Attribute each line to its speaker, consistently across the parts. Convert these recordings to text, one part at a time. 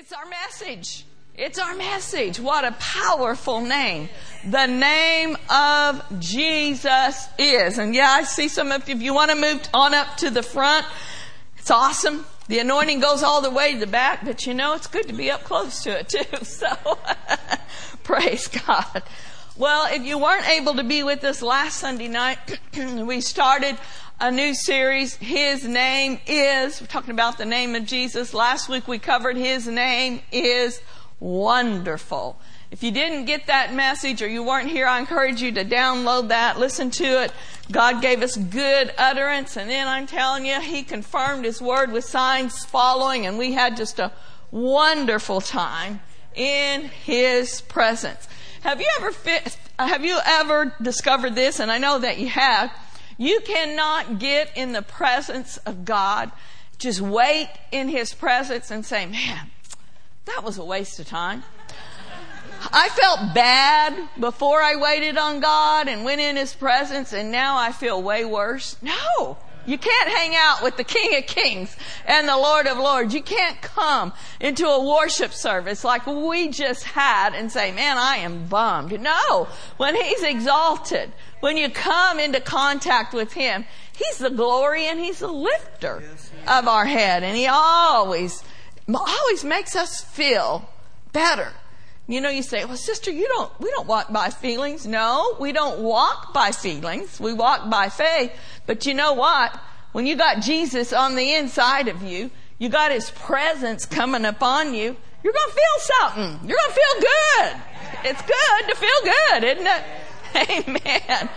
Speaker 1: It's our message. It's our message. What a powerful name. The name of Jesus is. And yeah, I see some of you, if you want to move on up to the front, it's awesome. The anointing goes all the way to the back, but you know, it's good to be up close to it too. So, praise God. Well, if you weren't able to be with us last Sunday night, we started a new series. His name is, we're talking about the name of Jesus. Last week we covered His name is wonderful. If you didn't get that message or you weren't here, I encourage you to download that, listen to it. God gave us good utterance and then I'm telling you, He confirmed His word with signs following and we had just a wonderful time in His presence. Have you ever fit, have you ever discovered this? And I know that you have you cannot get in the presence of God, just wait in His presence and say, man, that was a waste of time. I felt bad before I waited on God and went in His presence and now I feel way worse. No. You can't hang out with the King of Kings and the Lord of Lords. You can't come into a worship service like we just had and say, man, I am bummed. No. When He's exalted, when you come into contact with Him, He's the glory and He's the lifter of our head. And He always, always makes us feel better. You know, you say, well, sister, you don't, we don't walk by feelings. No, we don't walk by feelings. We walk by faith. But you know what? When you got Jesus on the inside of you, you got His presence coming upon you, you're gonna feel something. You're gonna feel good. It's good to feel good, isn't it? Amen.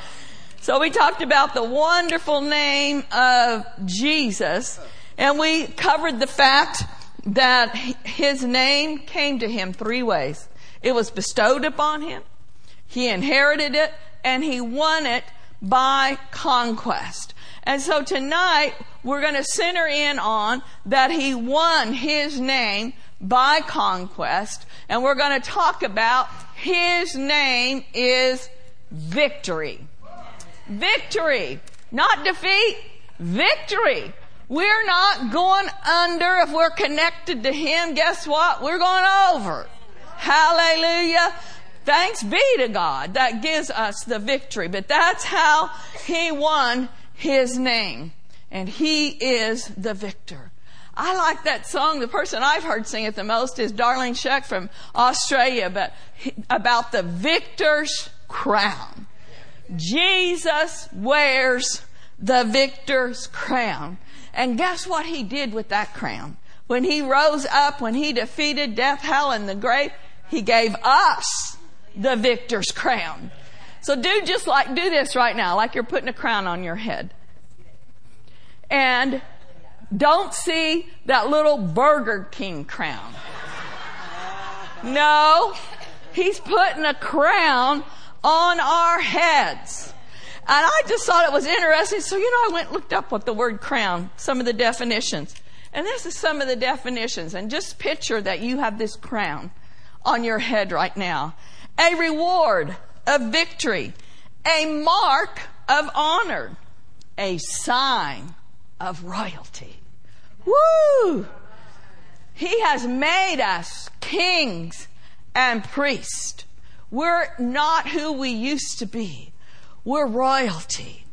Speaker 1: So we talked about the wonderful name of Jesus, and we covered the fact that his name came to him three ways. It was bestowed upon him. He inherited it and he won it by conquest. And so tonight we're going to center in on that he won his name by conquest and we're going to talk about his name is victory. Victory. Not defeat. Victory. We're not going under if we're connected to him. Guess what? We're going over. Hallelujah. Thanks be to God that gives us the victory. But that's how he won his name. And he is the victor. I like that song. The person I've heard sing it the most is Darlene Zschech from Australia, but about the victor's crown. Jesus wears the victor's crown. And guess what he did with that crown? When he rose up, when he defeated death, hell, and the grave, he gave us the victor's crown. So do just like, do this right now, like you're putting a crown on your head. And don't see that little Burger King crown. No, he's putting a crown on our heads. And I just thought it was interesting. So, you know, I went and looked up what the word crown, some of the definitions. And this is some of the definitions. And just picture that you have this crown on your head right now. A reward of victory, a mark of honor, a sign of royalty. Woo! He has made us kings and priests. We're not who we used to be. We're royalty.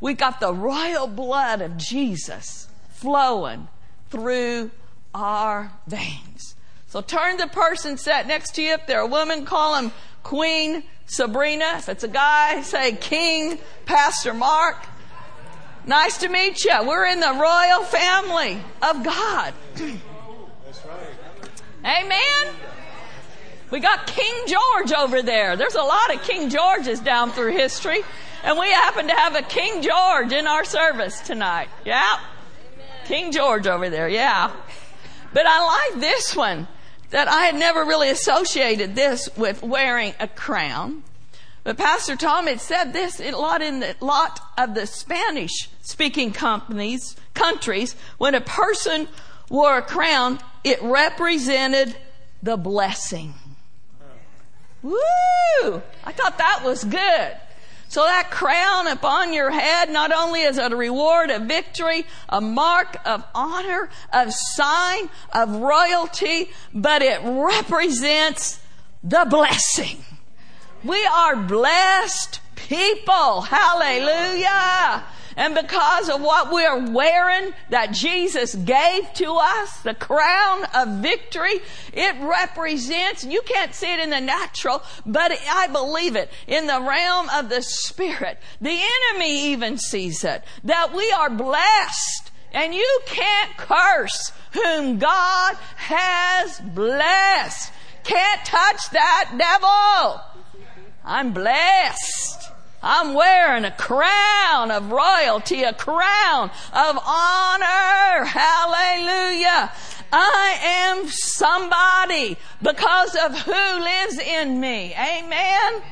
Speaker 1: We got the royal blood of Jesus flowing through our veins. So turn the person sat next to you. If they're a woman, call him Queen Sabrina. If it's a guy, say King Pastor Mark. Nice to meet you. We're in the royal family of God. Amen. We got King George over there. There's a lot of King Georges down through history. And we happen to have a King George in our service tonight. Yeah. King George over there. Yeah. But I like this one that I had never really associated this with wearing a crown. But Pastor Tom had said this a lot in the lot of the Spanish speaking companies, countries, when a person wore a crown, it represented the blessing. Woo! I thought that was good. So that crown upon your head not only is a reward of victory, a mark of honor, a sign of royalty, but it represents the blessing. We are blessed people. Hallelujah. And because of what we're wearing that Jesus gave to us, the crown of victory, it represents, you can't see it in the natural, but I believe it in the realm of the spirit. The enemy even sees it, that we are blessed. And you can't curse whom God has blessed. Can't touch that devil. I'm blessed. I'm wearing a crown of royalty, a crown of honor. Hallelujah. I am somebody because of who lives in me. Amen.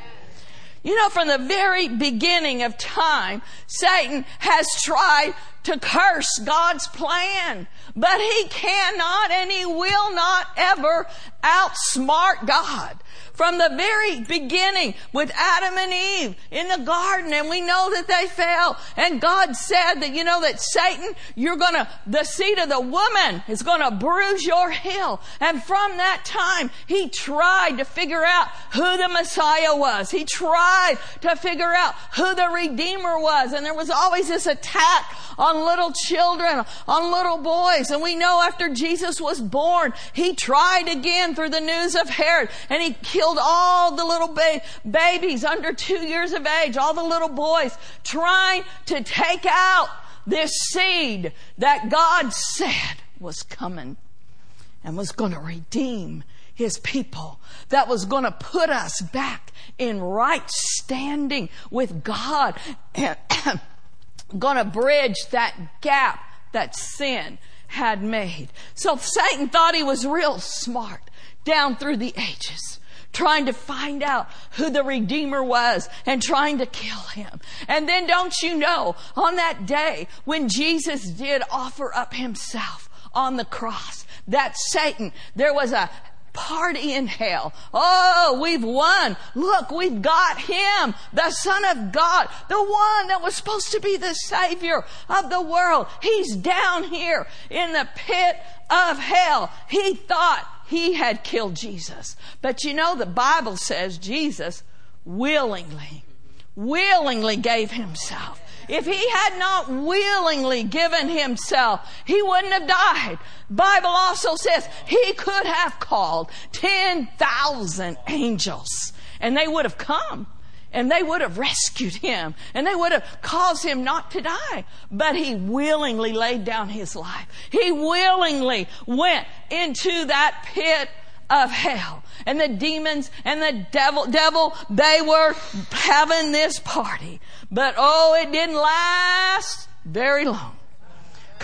Speaker 1: You know, from the very beginning of time, Satan has tried to curse God's plan, but he cannot and he will not ever outsmart God from the very beginning with Adam and Eve in the garden and we know that they fell. And God said that you know that Satan you're gonna the seed of the woman is gonna bruise your heel. And from that time he tried to figure out who the Messiah was. He tried to figure out who the Redeemer was. And there was always this attack on little children on little boys. And we know after Jesus was born he tried again through the news of Herod and he killed killed all the little ba- babies under two years of age, all the little boys, trying to take out this seed that God said was coming and was going to redeem his people, that was going to put us back in right standing with God and going to bridge that gap that sin had made. So Satan thought he was real smart down through the ages trying to find out who the Redeemer was and trying to kill him. And then don't you know, on that day when Jesus did offer up himself on the cross, that Satan, there was a party in hell. Oh, we've won. Look, we've got him, the Son of God, the one that was supposed to be the Savior of the world. He's down here in the pit of hell. He thought he had killed Jesus. But you know, the Bible says Jesus willingly, willingly gave himself. If he had not willingly given himself, he wouldn't have died. Bible also says he could have called 10,000 angels and they would have come and they would have rescued him and they would have caused him not to die. But he willingly laid down his life. He willingly went into that pit of hell. And the demons and the devil, devil, they were having this party. But oh, it didn't last very long.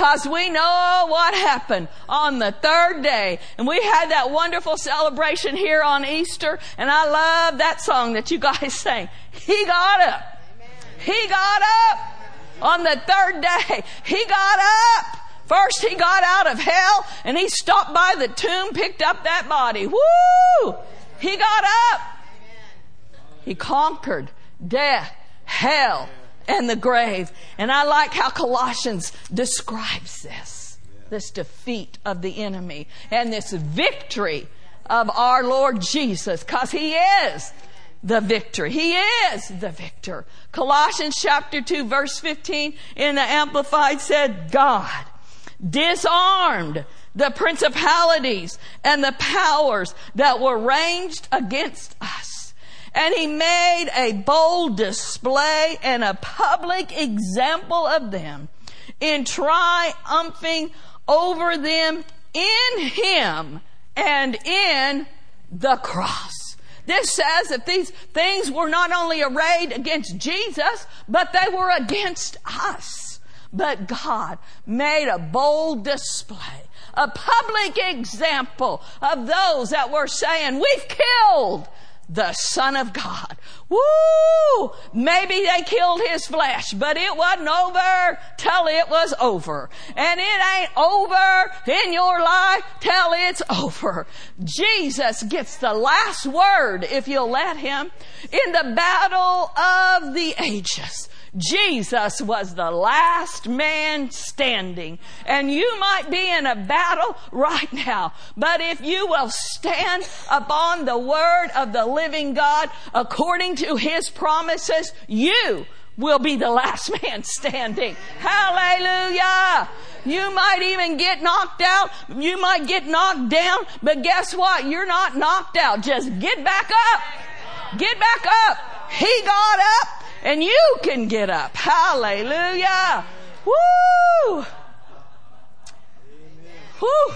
Speaker 1: Cause we know what happened on the third day. And we had that wonderful celebration here on Easter. And I love that song that you guys sang. He got up. He got up on the third day. He got up. First he got out of hell and he stopped by the tomb, picked up that body. Woo! He got up. He conquered death, hell, and the grave. And I like how Colossians describes this this defeat of the enemy and this victory of our Lord Jesus, because He is the victor. He is the victor. Colossians chapter 2 verse 15 in the Amplified said, God disarmed the principalities and the powers that were ranged against us and he made a bold display and a public example of them in triumphing over them in him and in the cross. This says that these things were not only arrayed against Jesus, but they were against us. But God made a bold display, a public example of those that were saying, we've killed the Son of God. Woo! Maybe they killed his flesh, but it wasn't over till it was over. And it ain't over in your life till it's over. Jesus gets the last word if you'll let him in the battle of the ages. Jesus was the last man standing. And you might be in a battle right now, but if you will stand upon the word of the living God according to his promises, you will be the last man standing. Hallelujah! You might even get knocked out. You might get knocked down, but guess what? You're not knocked out. Just get back up. Get back up. He got up and you can get up. Hallelujah. Woo! Woo!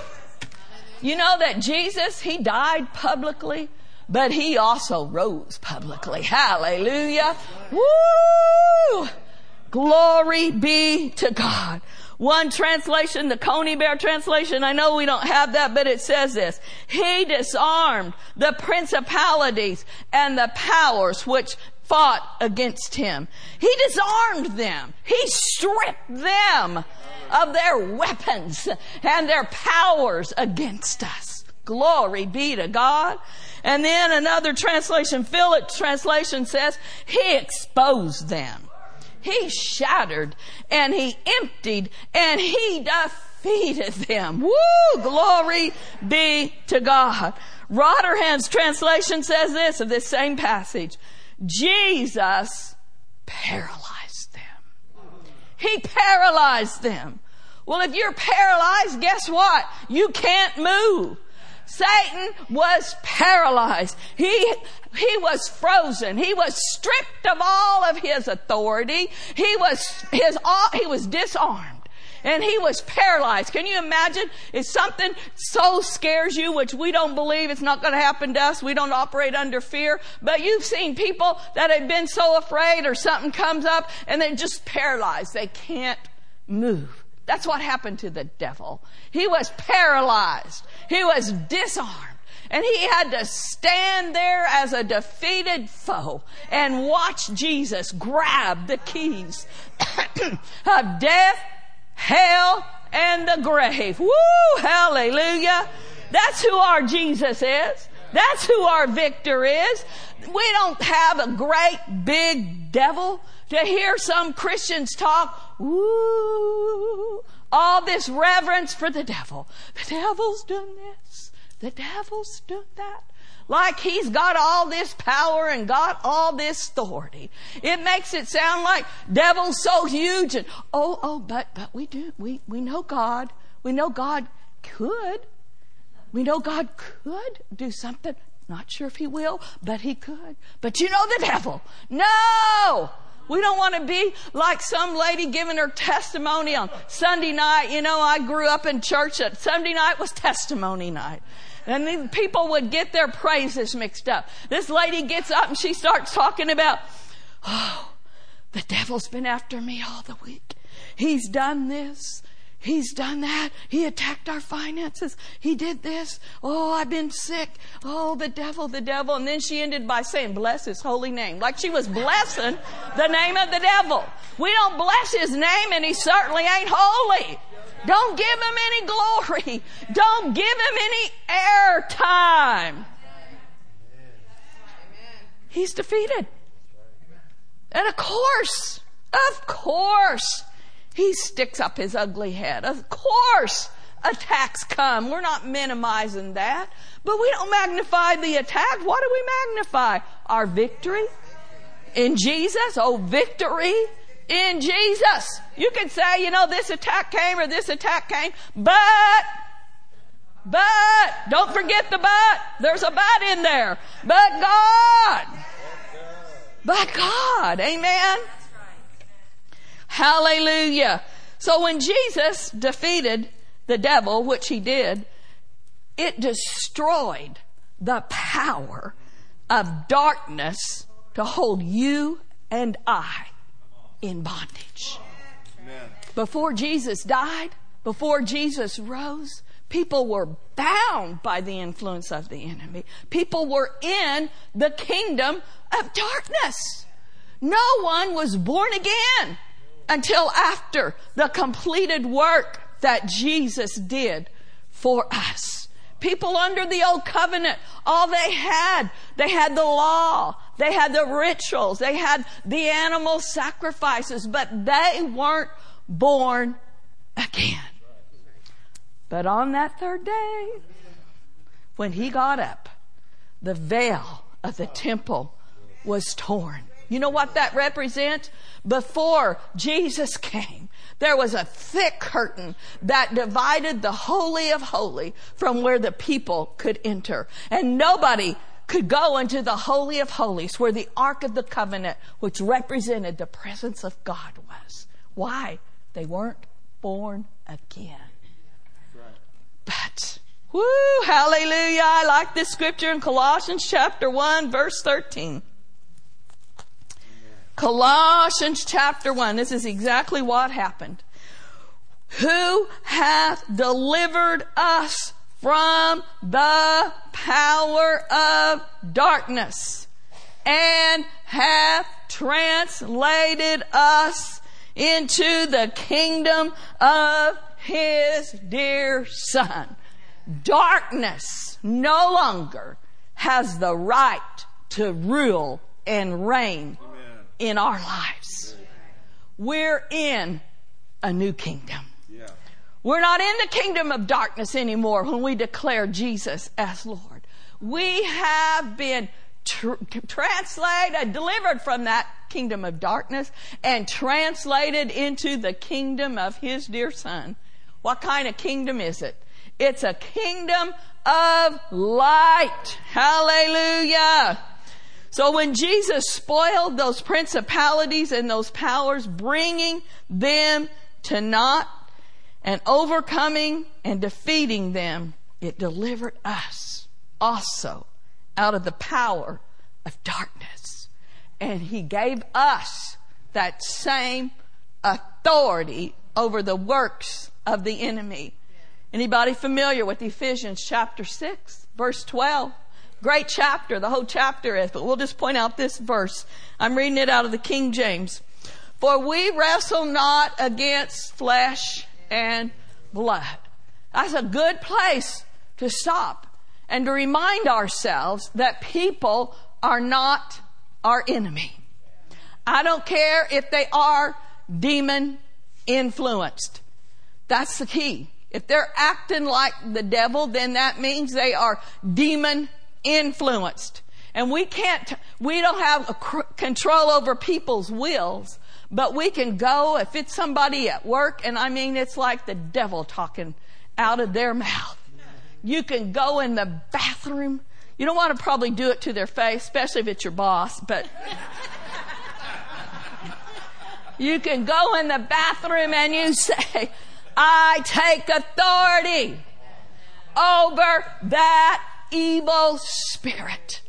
Speaker 1: You know that Jesus, He died publicly, but He also rose publicly. Hallelujah. Woo! Glory be to God. One translation, the Conybeare translation, I know we don't have that, but it says this. He disarmed the principalities and the powers which fought against him. He disarmed them. He stripped them of their weapons and their powers against us. Glory be to God. And then another translation, Phillips translation says, He exposed them. He shattered and He emptied and He defeated them. Woo! Glory be to God. Rotherham's translation says this of this same passage. Jesus paralyzed them. He paralyzed them. Well, if you're paralyzed, guess what? You can't move. Satan was paralyzed. He, he was frozen. He was stripped of all of his authority. He was, his, he was disarmed and he was paralyzed. Can you imagine if something so scares you, which we don't believe it's not going to happen to us, we don't operate under fear, but you've seen people that have been so afraid or something comes up and they're just paralyzed. They can't move. That's what happened to the devil. He was paralyzed. He was disarmed. And he had to stand there as a defeated foe and watch Jesus grab the keys of death hell, and the grave. Woo! Hallelujah. That's who our Jesus is. That's who our victor is. We don't have a great big devil to hear some Christians talk. Woo! All this reverence for the devil. The devil's done this. The devil's done that like he's got all this power and got all this authority. It makes it sound like devil's so huge and oh oh but but we do we we know God. We know God could. We know God could do something. Not sure if he will, but he could. But you know the devil. No! We don't want to be like some lady giving her testimony on Sunday night. You know, I grew up in church that Sunday night was testimony night. And people would get their praises mixed up. This lady gets up and she starts talking about, oh, the devil's been after me all the week. He's done this. He's done that. He attacked our finances. He did this. Oh, I've been sick. Oh, the devil, the devil. And then she ended by saying, bless his holy name. Like she was blessing the name of the devil. We don't bless his name and he certainly ain't holy. Don't give him any glory. Don't give him any air time. He's defeated. And of course, of course, he sticks up his ugly head. Of course, attacks come. We're not minimizing that. But we don't magnify the attack. What do we magnify? Our victory in Jesus. Oh, victory in Jesus. You can say, you know, this attack came or this attack came, but, but, don't forget the but. There's a but in there. But God. But God. Amen. Hallelujah. So when Jesus defeated the devil, which he did, it destroyed the power of darkness to hold you and I in bondage. Before Jesus died, before Jesus rose, People were bound by the influence of the enemy. People were in the kingdom of darkness. No one was born again until after the completed work that Jesus did for us. People under the old covenant, all they had, they had the law, they had the rituals, they had the animal sacrifices, but they weren't born again. But on that third day, when he got up, the veil of the temple was torn. You know what that represents? Before Jesus came, there was a thick curtain that divided the Holy of Holy from where the people could enter. And nobody could go into the Holy of Holies where the Ark of the Covenant, which represented the presence of God, was. Why? They weren't born again. But, hallelujah. I like this scripture in Colossians chapter 1, verse 13. Colossians chapter 1. This is exactly what happened. Who hath delivered us from the power of darkness and hath translated us into the kingdom of his dear son. Darkness no longer has the right to rule and reign. In our lives. We're in a new kingdom. Yeah. We're not in the kingdom of darkness anymore when we declare Jesus as Lord. We have been tr- translated, delivered from that kingdom of darkness and translated into the kingdom of His dear Son. What kind of kingdom is it? It's a kingdom of light. Hallelujah. So when Jesus spoiled those principalities and those powers, bringing them to naught and overcoming and defeating them, it delivered us also out of the power of darkness. And he gave us that same authority over the works of the enemy. Anybody familiar with Ephesians chapter 6, verse 12? Great chapter, the whole chapter is, but we'll just point out this verse. I'm reading it out of the King James. For we wrestle not against flesh and blood. That's a good place to stop and to remind ourselves that people are not our enemy. I don't care if they are demon influenced. That's the key. If they're acting like the devil, then that means they are demon influenced. And we can't, we don't have control over people's wills, but we can go if it's somebody at work, and I mean, it's like the devil talking out of their mouth. You can go in the bathroom. You don't want to probably do it to their face, especially if it's your boss, but you can go in the bathroom and you say, I take authority over that evil spirit,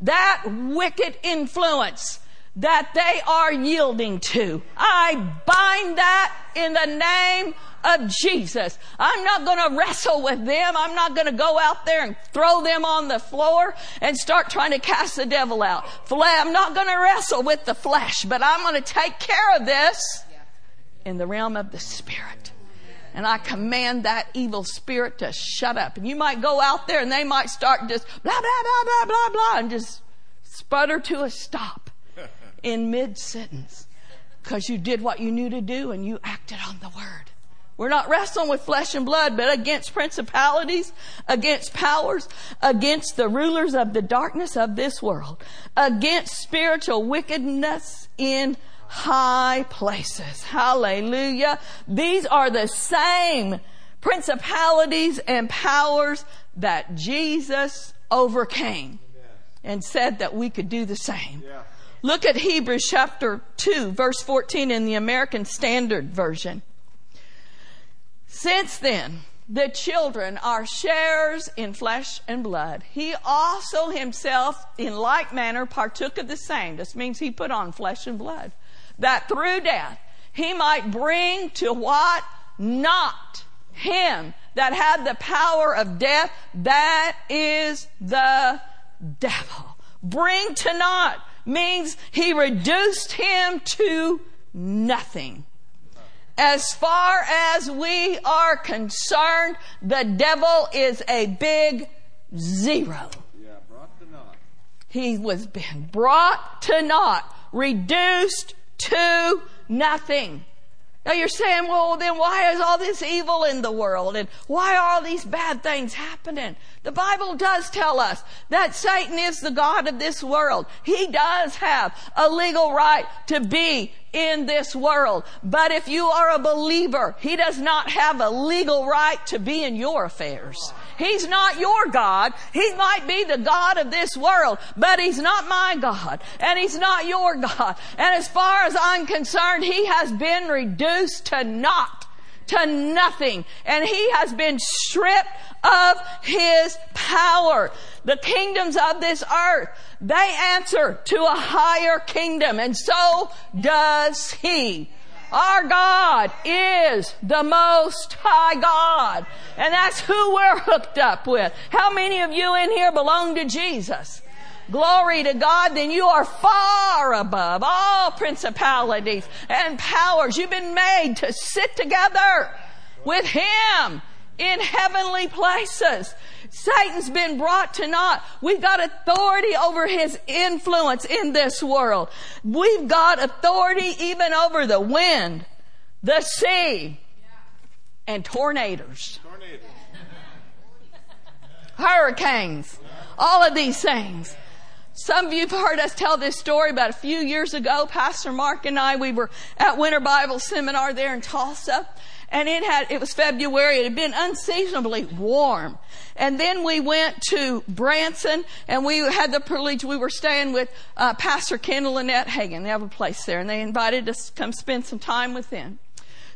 Speaker 1: that wicked influence that they are yielding to. I bind that in the name of Jesus. I'm not going to wrestle with them. I'm not going to go out there and throw them on the floor and start trying to cast the devil out. I'm not going to wrestle with the flesh, but I'm going to take care of this in the realm of the spirit. And I command that evil spirit to shut up. And you might go out there and they might start just blah, blah, blah, blah, blah, blah, and just sputter to a stop in mid sentence because you did what you knew to do and you acted on the word. We're not wrestling with flesh and blood, but against principalities, against powers, against the rulers of the darkness of this world, against spiritual wickedness in high places. Hallelujah. These are the same principalities and powers that Jesus overcame and said that we could do the same. Look at Hebrews chapter 2 verse 14 in the American Standard Version. Since then, the children are sharers in flesh and blood. He also himself, in like manner, partook of the same. This means he put on flesh and blood. That through death, he might bring to what? Not him that had the power of death, that is the devil. Bring to naught means he reduced him to nothing. As far as we are concerned, the devil is a big zero.
Speaker 2: Yeah, brought to naught.
Speaker 1: He was been brought to naught, reduced to nothing. Now you're saying, well, then why is all this evil in the world? And why are all these bad things happening? The Bible does tell us that Satan is the God of this world. He does have a legal right to be in this world. But if you are a believer, he does not have a legal right to be in your affairs. He's not your God. He might be the God of this world, but He's not my God. And He's not your God. And as far as I'm concerned, He has been reduced to naught, to nothing. And He has been stripped of His power. The kingdoms of this earth, they answer to a higher kingdom. And so does He. Our God is the most high God. And that's who we're hooked up with. How many of you in here belong to Jesus? Glory to God, then you are far above all principalities and powers. You've been made to sit together with Him in heavenly places. Satan's been brought to naught. We've got authority over his influence in this world. We've got authority even over the wind, the sea, and tornadoes,
Speaker 2: Tornado.
Speaker 1: hurricanes, all of these things. Some of you have heard us tell this story about a few years ago. Pastor Mark and I, we were at Winter Bible Seminar there in Tulsa and it had, it was February. It had been unseasonably warm. And then we went to Branson and we had the privilege, we were staying with uh, Pastor Kenneth and Lynette Hagin. They have a place there and they invited us to come spend some time with them.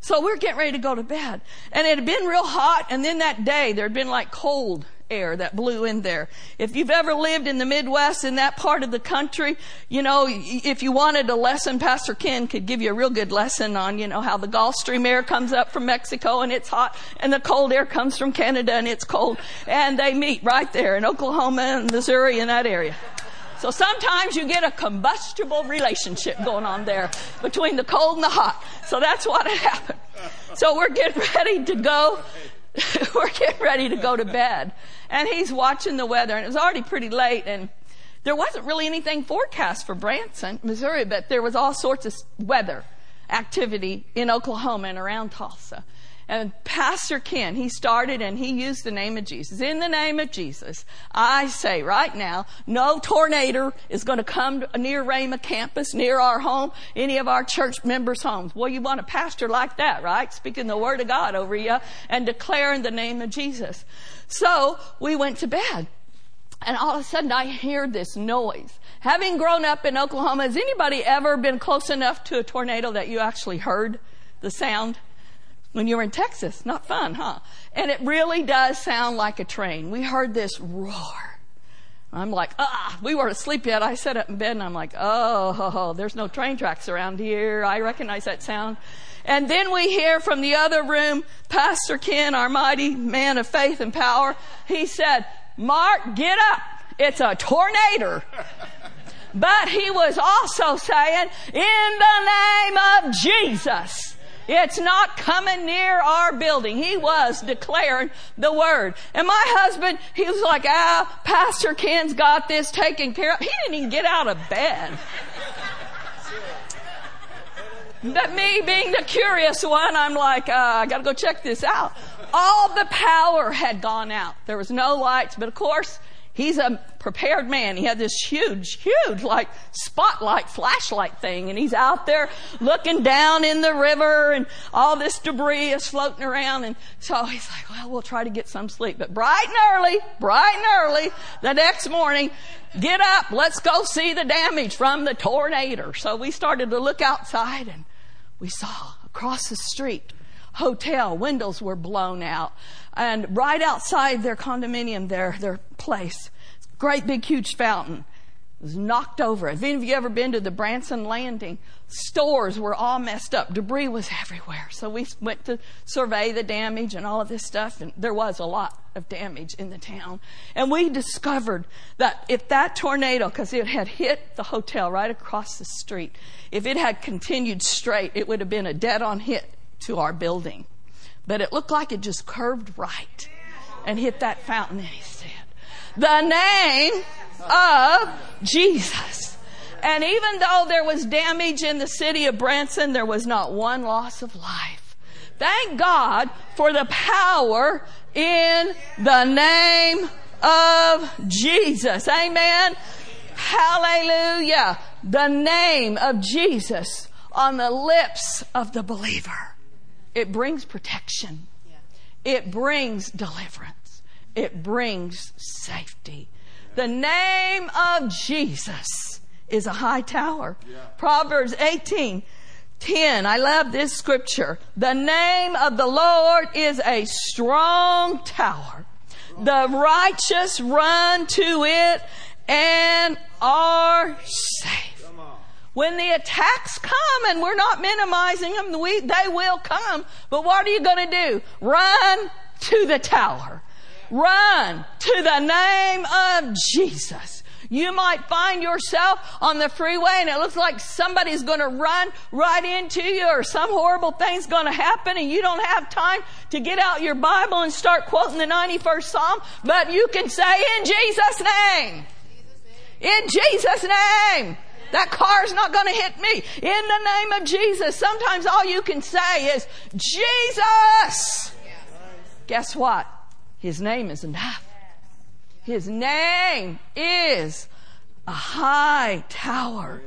Speaker 1: So we we're getting ready to go to bed. And it had been real hot and then that day there had been like cold air that blew in there. If you've ever lived in the Midwest in that part of the country, you know, if you wanted a lesson, Pastor Ken could give you a real good lesson on, you know, how the Gulf Stream air comes up from Mexico and it's hot and the cold air comes from Canada and it's cold and they meet right there in Oklahoma and Missouri in that area. So sometimes you get a combustible relationship going on there between the cold and the hot. So that's what happened. So we're getting ready to go we're getting ready to go to bed. And he's watching the weather, and it was already pretty late, and there wasn't really anything forecast for Branson, Missouri, but there was all sorts of weather activity in Oklahoma and around Tulsa. And Pastor Ken, he started and he used the name of Jesus. In the name of Jesus, I say right now, no tornado is going to come near Rhema campus, near our home, any of our church members' homes. Well, you want a pastor like that, right? Speaking the word of God over you and declaring the name of Jesus. So we went to bed. And all of a sudden I hear this noise. Having grown up in Oklahoma, has anybody ever been close enough to a tornado that you actually heard the sound? When you were in Texas. Not fun, huh? And it really does sound like a train. We heard this roar. I'm like, ah, we weren't asleep yet. I sat up in bed and I'm like, oh, there's no train tracks around here. I recognize that sound. And then we hear from the other room, Pastor Ken, our mighty man of faith and power. He said, Mark, get up. It's a tornado. but he was also saying, in the name of Jesus. It's not coming near our building. He was declaring the word. And my husband, he was like, ah, Pastor Ken's got this taken care of. He didn't even get out of bed. But me being the curious one, I'm like, uh, I gotta go check this out. All the power had gone out. There was no lights, but of course, he's a prepared man. He had this huge, huge, like spotlight, flashlight thing, and he's out there looking down in the river, and all this debris is floating around. And so he's like, "Well, we'll try to get some sleep." But bright and early, bright and early, the next morning, get up, let's go see the damage from the tornado. So we started to look outside, and we saw across the street hotel windows were blown out and right outside their condominium their their place great big huge fountain was knocked over. Have any of you ever been to the Branson Landing? Stores were all messed up. Debris was everywhere. So we went to survey the damage and all of this stuff, and there was a lot of damage in the town. And we discovered that if that tornado, because it had hit the hotel right across the street, if it had continued straight, it would have been a dead on hit to our building. But it looked like it just curved right and hit that fountain, and he said, The name of Jesus. And even though there was damage in the city of Branson, there was not one loss of life. Thank God for the power in the name of Jesus. Amen. Hallelujah. The name of Jesus on the lips of the believer. It brings protection. It brings deliverance. It brings safety. The name of Jesus is a high tower. Yeah. Proverbs 18, 10. I love this scripture. The name of the Lord is a strong tower. The righteous run to it and are safe. When the attacks come, and we're not minimizing them, we, they will come, but what are you going to do? Run to the tower. Run to the name of Jesus. You might find yourself on the freeway and it looks like somebody's going to run right into you or some horrible thing's going to happen and you don't have time to get out your Bible and start quoting the 91st Psalm, but you can say in Jesus' name. In Jesus' name. That car's not going to hit me. In the name of Jesus. Sometimes all you can say is, Jesus! Guess what? His name is enough. His name is a high tower.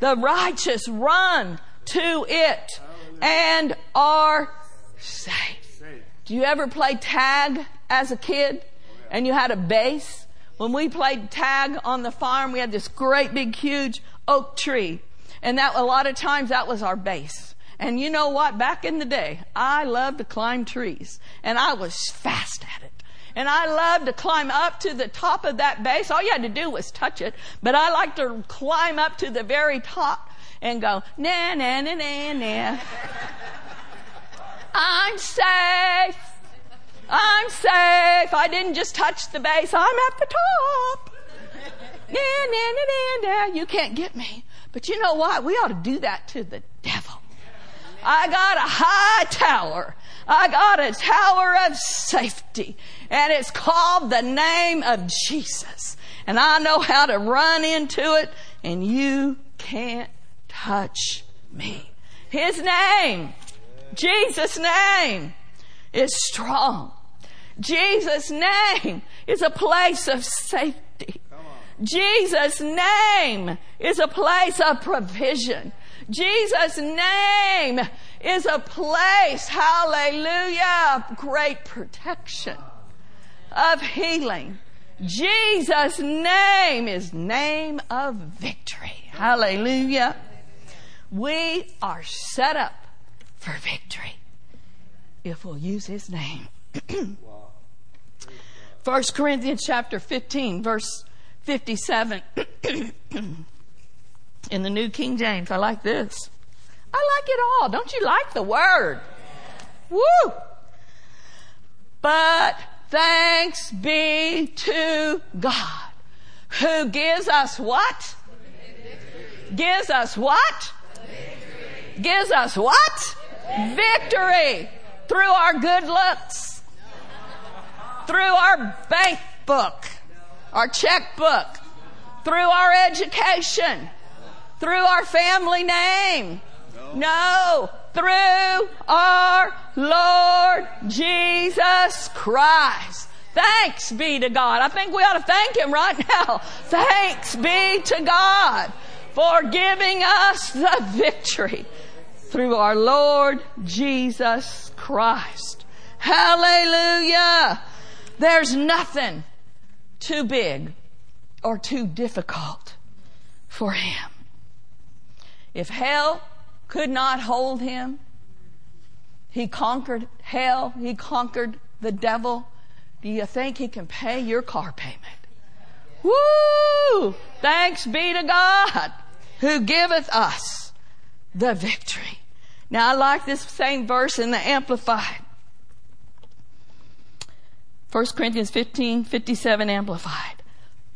Speaker 1: The righteous run to it and are safe. Do you ever play tag as a kid and you had a base? When we played tag on the farm, we had this great big huge oak tree. And that a lot of times that was our base. And you know what? Back in the day, I loved to climb trees and I was fast at it. And I loved to climb up to the top of that base. All you had to do was touch it. But I like to climb up to the very top and go, na, na, na, na, na. I'm safe. I'm safe. I didn't just touch the base. I'm at the top. Na, na, na, na, na. You can't get me. But you know what? We ought to do that to the devil. I got a high tower. I got a tower of safety. And it's called the name of Jesus. And I know how to run into it and you can't touch me. His name, Jesus' name is strong. Jesus' name is a place of safety. Jesus' name is a place of provision. Jesus' name is a place, hallelujah, of great protection, of healing. Jesus' name is name of victory. Hallelujah. We are set up for victory if we'll use his name. 1 Corinthians chapter 15 verse 57 in the New King James. I like this. I like it all. Don't you like the word? Woo! But thanks be to God who gives us what? Gives us what? Gives us what? Victory through our good looks, through our bank book, our checkbook, through our education, through our family name. No. no. Through our Lord Jesus Christ. Thanks be to God. I think we ought to thank Him right now. Thanks be to God for giving us the victory through our Lord Jesus Christ. Hallelujah. There's nothing too big or too difficult for Him. If hell could not hold him, he conquered hell, he conquered the devil. Do you think he can pay your car payment? Woo! Thanks be to God who giveth us the victory. Now I like this same verse in the Amplified. 1 Corinthians 15, 57 Amplified.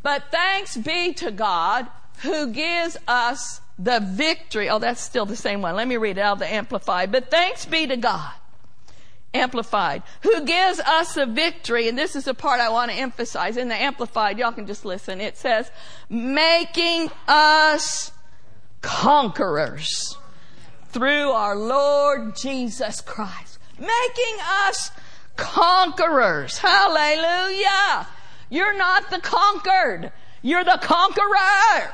Speaker 1: But thanks be to God who gives us the victory. Oh, that's still the same one. Let me read it out of the Amplified. But thanks be to God. Amplified. Who gives us the victory. And this is the part I want to emphasize. In the Amplified, y'all can just listen. It says, making us conquerors through our Lord Jesus Christ. Making us conquerors. Hallelujah. You're not the conquered. You're the conqueror.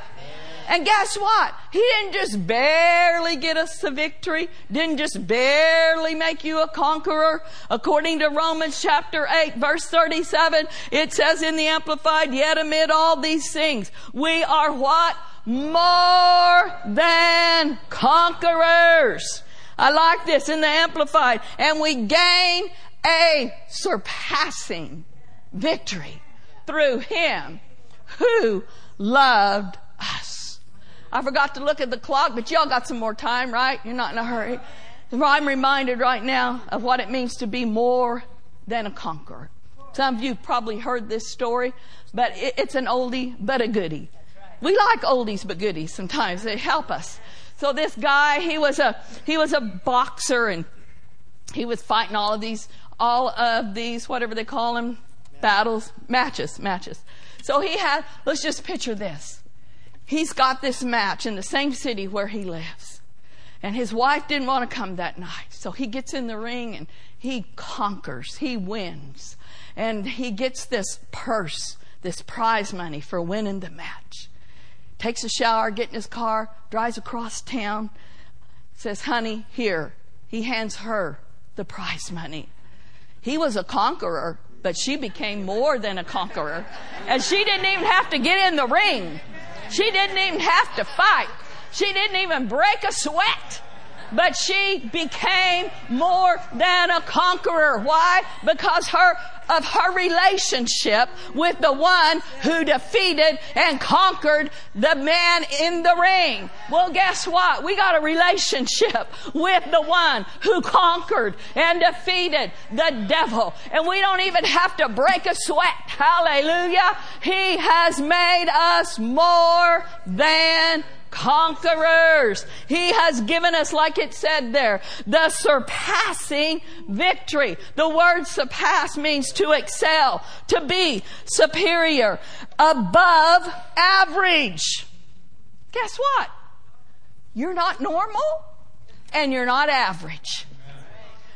Speaker 1: And guess what? He didn't just barely get us the victory, didn't just barely make you a conqueror. According to Romans chapter 8 verse 37, it says in the Amplified, yet amid all these things, we are what? More than conquerors. I like this in the Amplified. And we gain a surpassing victory through Him who loved us. I forgot to look at the clock, but y'all got some more time, right? You're not in a hurry. I'm reminded right now of what it means to be more than a conqueror. Some of you probably heard this story, but it's an oldie but a goodie. We like oldies but goodies sometimes. They help us. So this guy, he was a, he was a boxer and he was fighting all of these, all of these, whatever they call them, battles, matches, matches. So he had, let's just picture this. He's got this match in the same city where he lives. And his wife didn't want to come that night. So he gets in the ring and he conquers. He wins. And he gets this purse, this prize money for winning the match. Takes a shower, gets in his car, drives across town, says, honey, here. He hands her the prize money. He was a conqueror but she became more than a conqueror. And she didn't even have to get in the ring. She didn't even have to fight. She didn't even break a sweat. But she became more than a conqueror. Why? Because her of her relationship with the one who defeated and conquered the man in the ring. Well, guess what? We got a relationship with the one who conquered and defeated the devil. And we don't even have to break a sweat. Hallelujah. He has made us more than conquerors. He has given us, like it said there, the surpassing victory. The word surpass means to excel, to be superior, above average. Guess what? You're not normal and you're not average.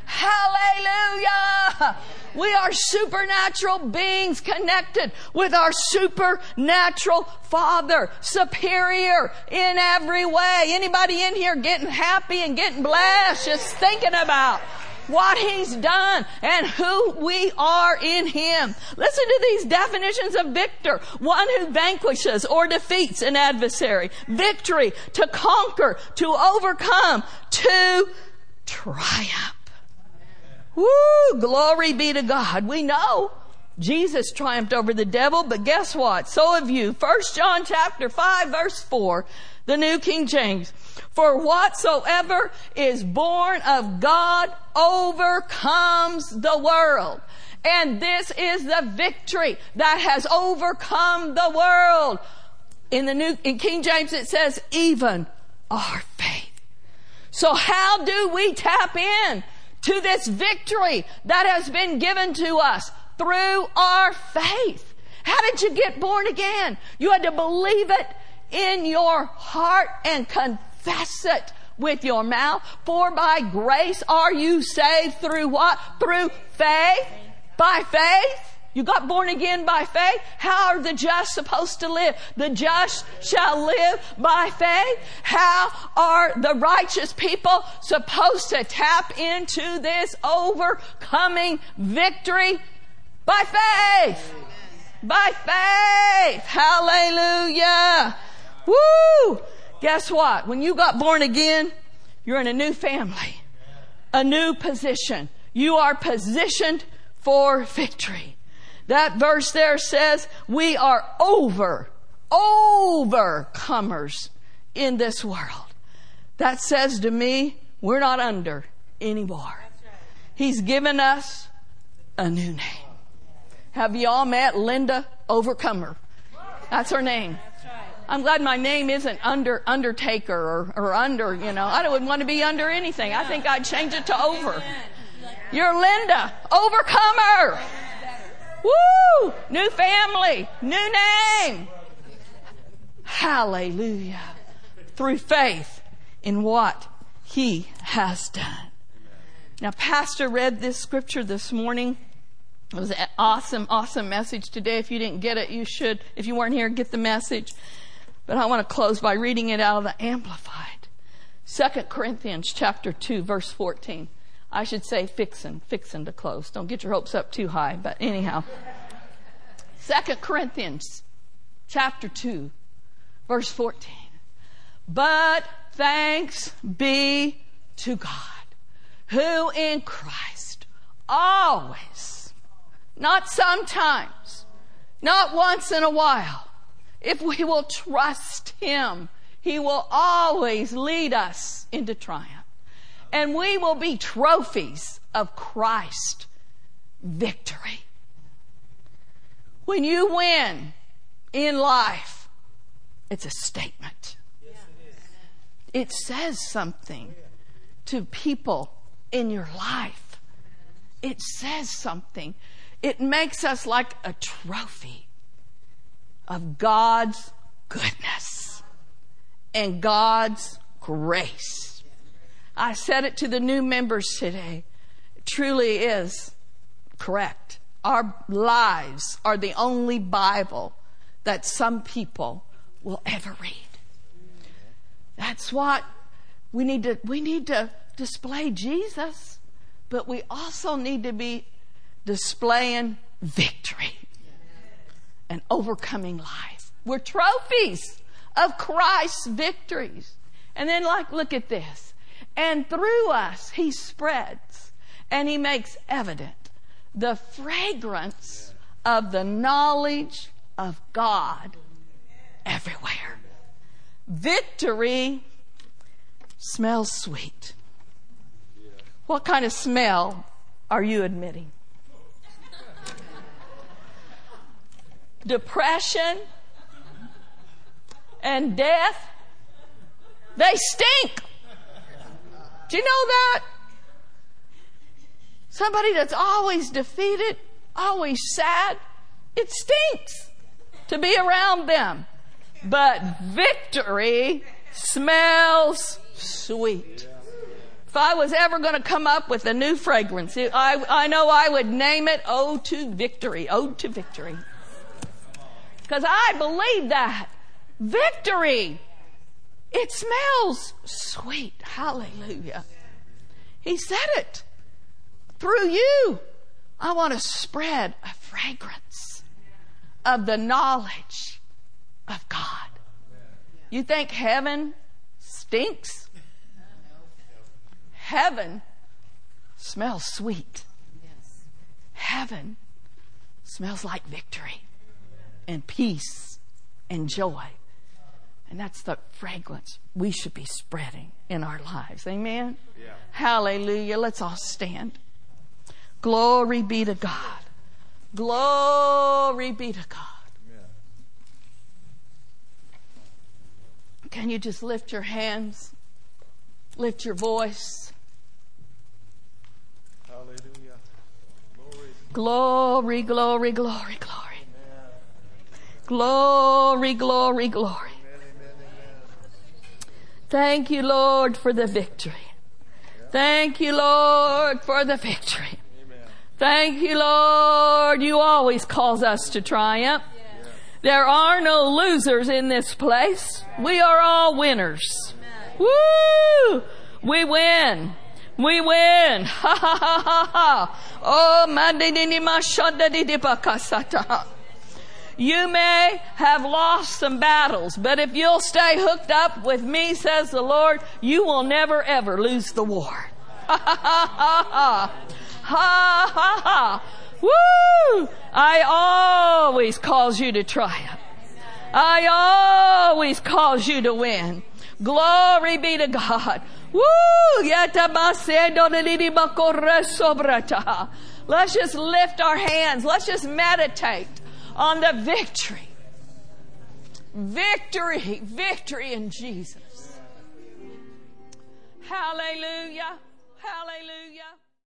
Speaker 1: Hallelujah! We are supernatural beings connected with our supernatural Father, superior in every way. Anybody in here getting happy and getting blessed, just thinking about what He's done and who we are in Him. Listen to these definitions of victor. One who vanquishes or defeats an adversary. Victory, to conquer, to overcome, to triumph. Woo! Glory be to God. We know Jesus triumphed over the devil, but guess what? So have you. First John chapter 5 verse 4, the New King James. For whatsoever is born of God overcomes the world. And this is the victory that has overcome the world. In the New, in King James it says, even our faith. So how do we tap in to this victory that has been given to us through our faith. How did you get born again? You had to believe it in your heart and confess it with your mouth. For by grace are you saved through what? Through faith. By faith. You got born again by faith. How are the just supposed to live? The just shall live by faith. How are the righteous people supposed to tap into this overcoming victory? By faith. By faith. Hallelujah. Woo! Guess what? When you got born again, you're in a new family, a new position. You are positioned for victory. That verse there says we are over, overcomers in this world. That says to me, we're not under anymore. He's given us a new name. Have you all met Linda Overcomer? That's her name. I'm glad my name isn't under Undertaker or, or under, you know. I wouldn't want to be under anything. I think I'd change it to over. You're Linda, overcomer. New family, new name. Hallelujah. Through faith in what he has done. Now, Pastor read this scripture this morning. It was an awesome, awesome message today. If you didn't get it, you should. If you weren't here, get the message. But I want to close by reading it out of the Amplified. 2 Corinthians chapter 2, verse 14. I should say fixin', fixin' to close. Don't get your hopes up too high, but anyhow. 2 Corinthians chapter 2, verse 14. But thanks be to God, who in Christ always, not sometimes, not once in a while, if we will trust Him, He will always lead us into triumph. And we will be trophies of Christ victory. When you win in life, it's a statement. It says something to people in your life. It says something. It makes us like a trophy of God's goodness and God's grace. I said it to the new members today. It truly is correct. Our lives are the only Bible that some people will ever read. That's what we need to, we need to display Jesus, but we also need to be displaying victory and overcoming life. We're trophies of Christ's victories. And then, like, look at this. And through us, He spreads and He makes evident the fragrance of the knowledge of God everywhere. Victory smells sweet. What kind of smell are you admitting? depression, and death, they stink. Do you know that? Somebody that's always defeated, always sad, it stinks to be around them. But victory smells sweet. If I was ever going to come up with a new fragrance, I, I know I would name it Ode to Victory. Ode to Victory. Because I believe that. Victory. It smells sweet. Hallelujah. He said it. Through you, I want to spread a fragrance of the knowledge of God. You think heaven stinks? Heaven smells sweet. Heaven smells like victory and peace and joy. And that's the fragrance we should be spreading in our lives. Amen? Yeah. Hallelujah. Let's all stand. Glory be to God. Glory be to God. Can you just lift your hands? Lift your voice. Hallelujah. Glory, glory, glory, glory. glory. Glory, glory, glory. Thank you, Lord, for the victory. Thank you, Lord, for the victory. Thank you, Lord. You always cause us to triumph. There are no losers in this place. We are all winners. Woo! We win. We win. Ha ha ha ha ha. Oh, mandini mashanda di dipakasata. You may have lost some battles, but if you'll stay hooked up with me, says the Lord, you will never ever lose the war. Ha ha ha ha ha. Ha ha ha. Woo! I always cause you to triumph. I always cause you to win. Glory be to God. Woo! Let's just lift our hands. Let's just meditate on the victory. Victory, victory in Jesus. Hallelujah. Hallelujah.